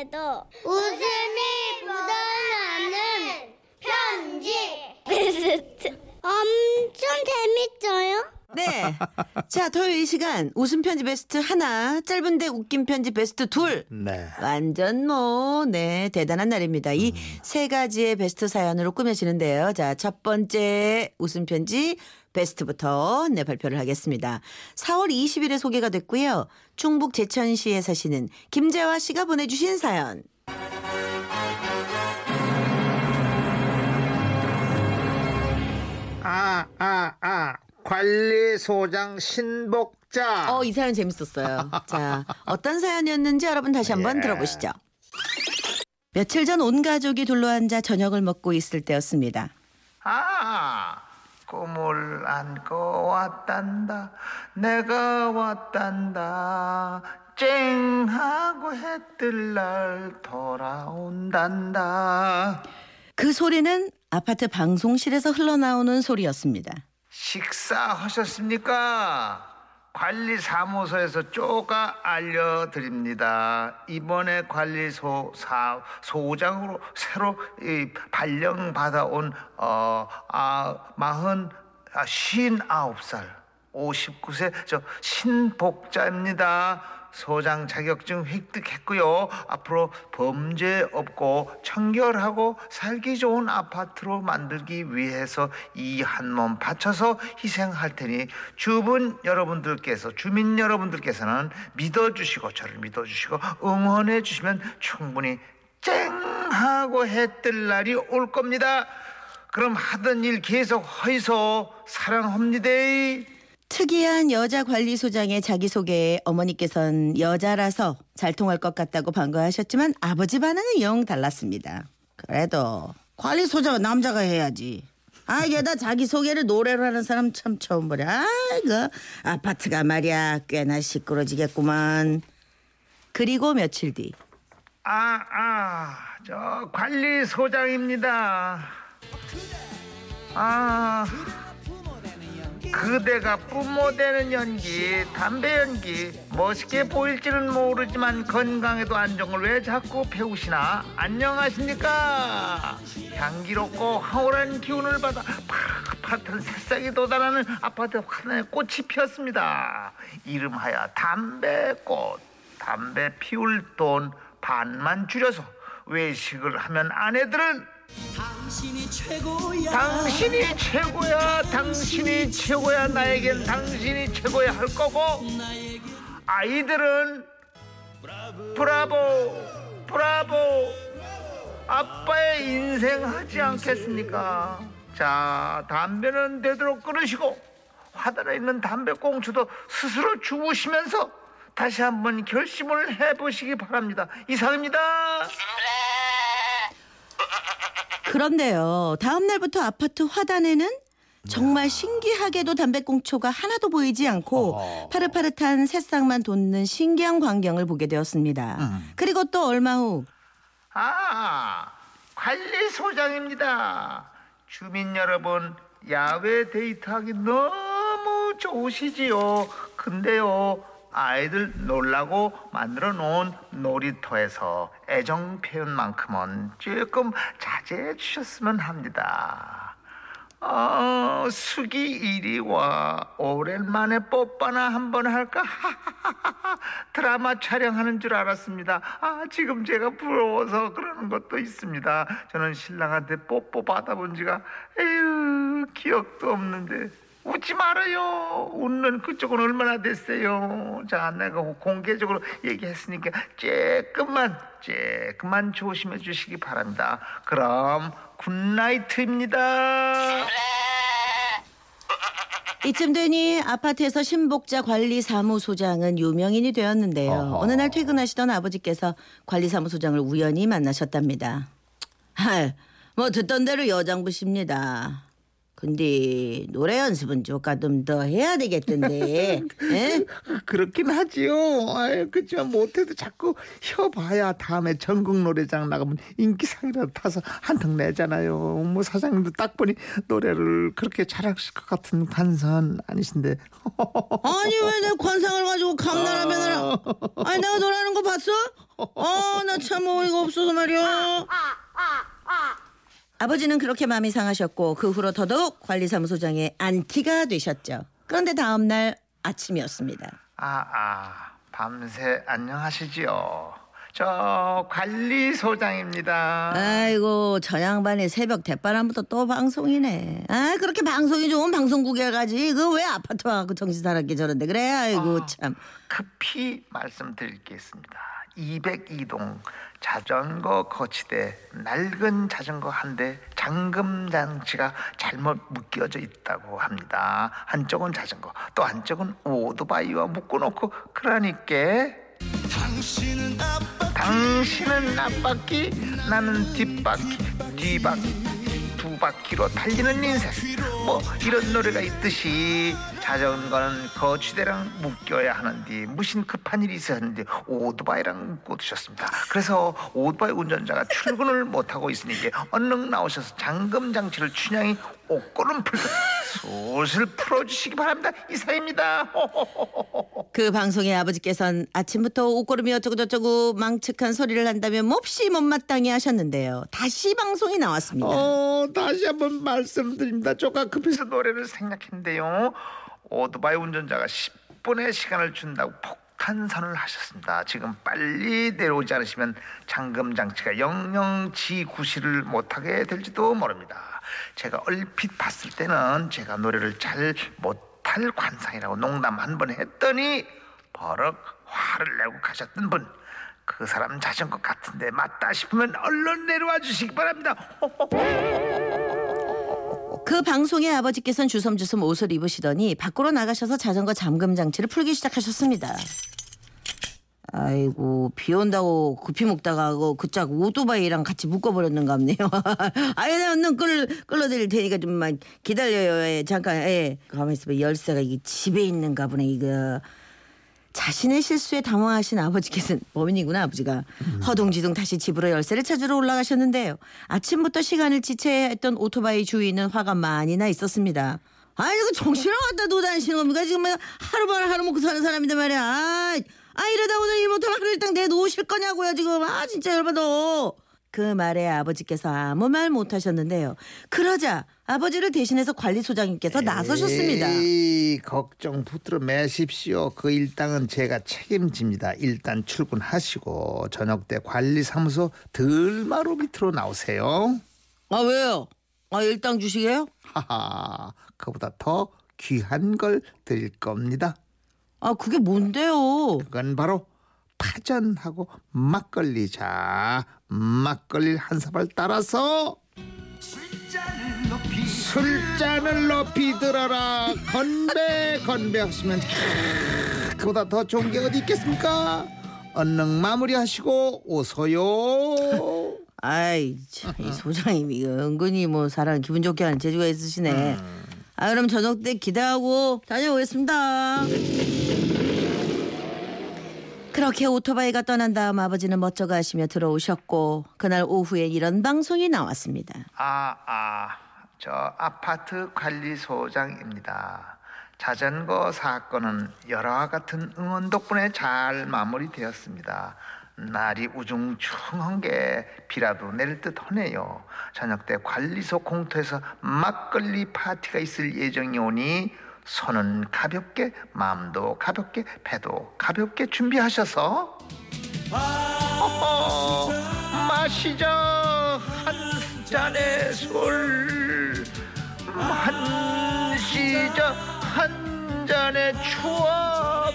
속에도 웃음이 묻어나는 편지. 베스트. 엄청 재밌어요. 네. 자, 토요일 이 시간 웃음 편지 베스트 하나, 짧은데 웃긴 편지 베스트 둘. 네. 완전 뭐, 네, 대단한 날입니다. 이 세 가지의 베스트 사연으로 꾸며지는데요. 자, 첫 번째 웃음 편지 베스트부터 네, 발표를 하겠습니다. 4월 20일에 소개가 됐고요. 충북 제천시에 사시는 김재화 씨가 보내주신 사연. 아, 아, 아. 관리소장 신복자. 어, 이 사연 재밌었어요. 자, 어떤 사연이었는지 여러분 다시 한번 예. 들어보시죠. 며칠 전 온 가족이 둘러 앉아 저녁을 먹고 있을 때였습니다. 아, 꿈을 안고 왔단다. 내가 왔단다. 쨍 하고 해 뜰 날 돌아온단다. 그 소리는 아파트 방송실에서 흘러나오는 소리였습니다. 식사하셨습니까? 관리사무소에서 쪼가 알려드립니다. 이번에 관리소 사, 소장으로 새로 이 발령 받아온 어, 아, 마흔 아, 쉰아홉 살 59세 저 신복자입니다. 소장 자격증 획득했고요. 앞으로 범죄 없고 청결하고 살기 좋은 아파트로 만들기 위해서 이 한 몸 바쳐서 희생할 테니 주분 여러분들께서 주민 여러분들께서는 믿어주시고 저를 믿어주시고 응원해 주시면 충분히 쨍 하고 해 뜰 날이 올 겁니다. 그럼 하던 일 계속 허이소 사랑합니다. 특이한 여자 관리소장의 자기소개에 어머니께서는 여자라서 잘 통할 것 같다고 반가워하셨지만 아버지 반응은 영 달랐습니다. 그래도 관리소장은 남자가 해야지. 아, 게다 자기소개를 노래로 하는 사람 참 처음 보랴. 아이고, 아파트가 말이야 꽤나 시끄러지겠구만. 그리고 며칠 뒤 아, 아, 저 관리소장입니다. 아, 그대가 뿜어대는 연기, 담배 연기, 멋있게 보일지는 모르지만 건강에도 안정을 왜 자꾸 배우시나? 안녕하십니까? 향기롭고 황홀한 기운을 받아 팍팍한 새싹이 돋아나는 아파트 하나의 꽃이 피었습니다. 이름하여 담배꽃. 담배 피울 돈 반만 줄여서 외식을 하면 아내들은 당신이 최고야. 당신이 최고야. 당신이 최고야. 나에겐 당신이 최고야 할 거고. 아이들은 브라보 브라보. 아빠의 인생 하지 않겠습니까? 자 담배는 되도록 끊으시고 화단에 있는 담배 꽁초도 스스로 주우시면서 다시 한번 결심을 해보시기 바랍니다. 이상입니다 그런데요. 다음 날부터 아파트 화단에는 정말 신기하게도 담배꽁초가 하나도 보이지 않고 어허. 파릇파릇한 새싹만 돋는 신기한 광경을 보게 되었습니다. 음. 그리고 또 얼마 후 아, 관리소장입니다. 주민 여러분, 야외 데이트하기 너무 좋으시지요. 근데요, 아이들 놀라고 만들어 놓은 놀이터에서 애정 표현만큼은 조금 자제해 주셨으면 합니다. 어, 숙이 이리 와. 오랜만에 뽀빠나 한번 할까? 드라마 촬영하는 줄 알았습니다. 아, 지금 제가 부러워서 그러는 것도 있습니다. 저는 신랑한테 뽀뽀 받아본 지가, 에휴, 기억도 없는데. 웃지 말아요. 웃는 그쪽은 얼마나 됐어요. 자, 내가 공개적으로 얘기했으니까 조금만, 조금만 조심해 주시기 바랍니다. 그럼 굿나이트입니다. 이쯤 되니 아파트에서 신복자 관리사무소장은 유명인이 되었는데요. 어허. 어느 날 퇴근하시던 아버지께서 관리사무소장을 우연히 만나셨답니다. 아, 뭐 듣던 대로 여장부십니다. 근데 노래 연습은 조금 더 해야 되겠던데. 예? 그렇긴 하지요. 아유, 그렇지만 못해도 자꾸 혀봐야 다음에 전국 노래장 나가면 인기상이라도 타서 한턱 내잖아요. 뭐 사장님도 딱 보니 노래를 그렇게 잘하실 것 같은 관선 아니신데. 아니 왜 내 관상을 가지고 강나라면 하나? 아니 내가 노래하는 거 봤어? 아나 참 어이가 없어서 말이야. 아버지는 그렇게 마음이 상하셨고 그 후로 더더욱 관리사무소장의 안티가 되셨죠. 그런데 다음 날 아침이었습니다. 아, 아, 밤새 안녕하시지요. 저 관리소장입니다. 아이고 저 양반이 새벽 대바람부터 또 방송이네. 아 그렇게 방송이 좋은 방송국에 가지. 그 왜 아파트 와그 정신 사납게 저런데 그래. 아이고 참. 급히 있습니다. 202동 자전거 거치대 낡은 자전거 한 대 잠금 장치가 잘못 묶여져 있다고 합니다. 한쪽은 자전거, 또 한쪽은 오토바이와 묶어놓고 그러니까 당신은 아빠 당신은 앞바퀴, 나는 뒷바퀴, 뒤바퀴 두 바퀴로 달리는 인생. 뭐 이런 노래가 있듯이 자전거는 거치대랑 묶여야 하는데 무슨 급한 일이 있었는데 오토바이랑 묶어 두셨습니다. 그래서 오토바이 운전자가 출근을 못 하고 있으니 얼른 나오셔서 잠금 장치를 춘향이 옷고름 풀 듯 슬슬 풀어주시기 바랍니다. 이상입니다. 그 방송에 아버지께선 아침부터 옷고름이 어쩌고저쩌고 망측한 소리를 한다며 몹시 못마땅히 하셨는데요. 다시 방송이 나왔습니다. 어, 다시 한번 말씀드립니다. 조금 급해서 노래를 생략했는데요. 오토바이 운전자가 10분의 시간을 준다고 폭 탄선을 하셨습니다. 지금 빨리 내려오지 않으시면 잠금 장치가 영영 지구시를 못하게 될지도 모릅니다. 제가 얼핏 봤을 때는 제가 노래를 잘 못할 관상이라고 농담 한 번 했더니 버럭 화를 내고 가셨던 분. 그 사람 자전거 같은데 맞다 싶으면 얼른 내려와 주시기 바랍니다. 그 방송에 아버지께서는 주섬주섬 옷을 입으시더니 밖으로 나가셔서 자전거 잠금 장치를 풀기 시작하셨습니다. 아이고 비 온다고 급히 먹다가 그 그짝 오토바이랑 같이 묶어버렸는가 보네요. 아이 내가 얼른 끌 끌어드릴 테니까 좀만 기다려요. 예, 잠깐 예. 가만 있어봐 열쇠가 이게 집에 있는가 보네 이거. 자신의 실수에 당황하신 아버지께서는 범인이구나 아버지가 허둥지둥 다시 집으로 열쇠를 찾으러 올라가셨는데요. 아침부터 시간을 지체해야 했던 오토바이 주인은 화가 많이 나 있었습니다. 아이 이거 정신을 갖다 놓다니시는 겁니까 지금 뭐 하루만 하루 먹고 사는 사람인데 말이야. 아, 아 이러다 오늘 일 못하면 하루 일당 내놓으실 거냐고요 지금. 아 진짜 열받아. 그 말에 아버지께서 아무 말 못하셨는데요. 그러자 아버지를 대신해서 관리소장님께서 나서셨습니다. 에이, 걱정 붙들어 매십시오. 그 일당은 제가 책임집니다. 일단 출근하시고 저녁 때 관리사무소 들마루 밑으로 나오세요. 아 왜요? 아 일당 주시게요? 하하, 그보다 더 귀한 걸 드릴 겁니다. 아 그게 뭔데요? 그건 바로 파전하고 막걸리 자. 막걸리를 한 사발 따라서 술잔을 높이 술잔을 높이 들어라 건배 건배 하시면 그보다 더 좋은 게 어디 있겠습니까 얼른 마무리하시고 오소요 아이 참, 이 소장님이 은근히 뭐 사람 기분 좋게 하는 재주가 있으시네. 아 그럼 저녁 때 기대하고 다녀오겠습니다. 그렇게 오토바이가 떠난 다음 아버지는 멋져 가시며 들어오셨고 그날 오후에 이런 방송이 나왔습니다. 아 아 저 아파트 관리소장입니다. 자전거 사건은 열화와 같은 응원 덕분에 잘 마무리되었습니다. 날이 우중충한 게 비라도 내릴 듯 하네요. 저녁 때 관리소 공터에서 막걸리 파티가 있을 예정이 오니 손은 가볍게 마음도 가볍게 배도 가볍게 준비하셔서 어허, 마시자 한 잔의 술 마시자 한 잔의 추억.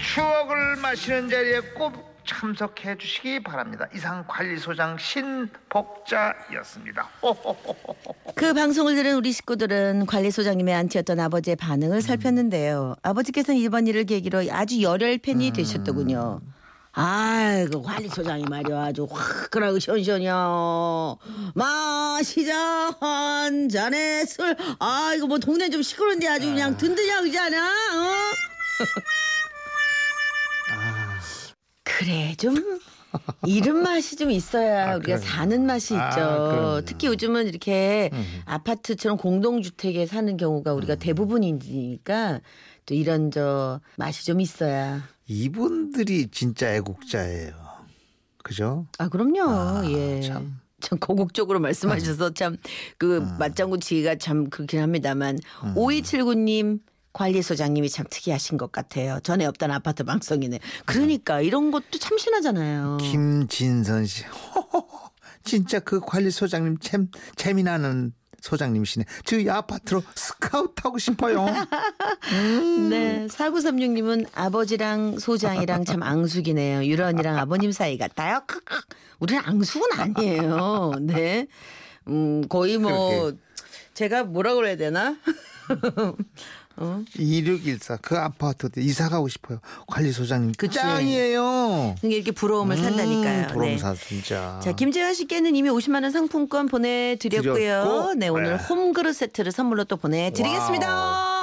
추억을 마시는 자리에 꼭 참석해 주시기 바랍니다. 이상 관리소장 신복자였습니다. 그 방송을 들은 우리 식구들은 관리소장님의 안티였던 아버지의 반응을 살폈는데요. 아버지께서는 이번 일을 계기로 아주 열혈 팬이 되셨더군요. 아이고 관리소장이 말이야 아주 화끈하고 시원시원이요. 마시자 한 잔의 술. 아이고 뭐 동네 좀 시끄러운데 아주 그냥 든든하고 있잖아? 어? 그래 좀 이런 맛이 좀 있어야 아, 우리가. 사는 맛이 아, 있죠. 그럼요. 특히 요즘은 이렇게 음. 아파트처럼 공동주택에 사는 경우가 우리가 대부분이니까 또 이런 저 맛이 좀 있어야. 이분들이 진짜 애국자예요. 그죠? 아 그럼요. 아, 예. 참. 참 고국적으로 말씀하셔서 참그 음. 맞장구치기가 참 그렇긴 합니다만 오이칠구님 관리소장님이 참 특이하신 것 같아요. 전에 없던 아파트 방송이네. 그러니까 이런 것도 참신하잖아요. 김진선 씨. 진짜 그 관리소장님 참 재미나는 소장님이시네. 저희 아파트로 스카우트 하고 싶어요. 네, 4936님은 아버지랑 소장이랑 참 앙숙이네요. 유런이랑 아버님 사이 같아요. 우리는 앙숙은 아니에요. 네. 음, 거의 뭐, 그렇게. 제가 뭐라 그래야 되나? 2614. 그 아파트 이사 가고 싶어요. 관리소장님. 그치. 짱이에요. 그게 이렇게 부러움을 산다니까요. 음, 부러움 네. 사 진짜. 자, 김재현 씨께는 이미 50만 원 상품권 보내 드렸고요. 드렸고, 네, 오늘 네. 홈그릇 세트를 선물로 또 보내 드리겠습니다.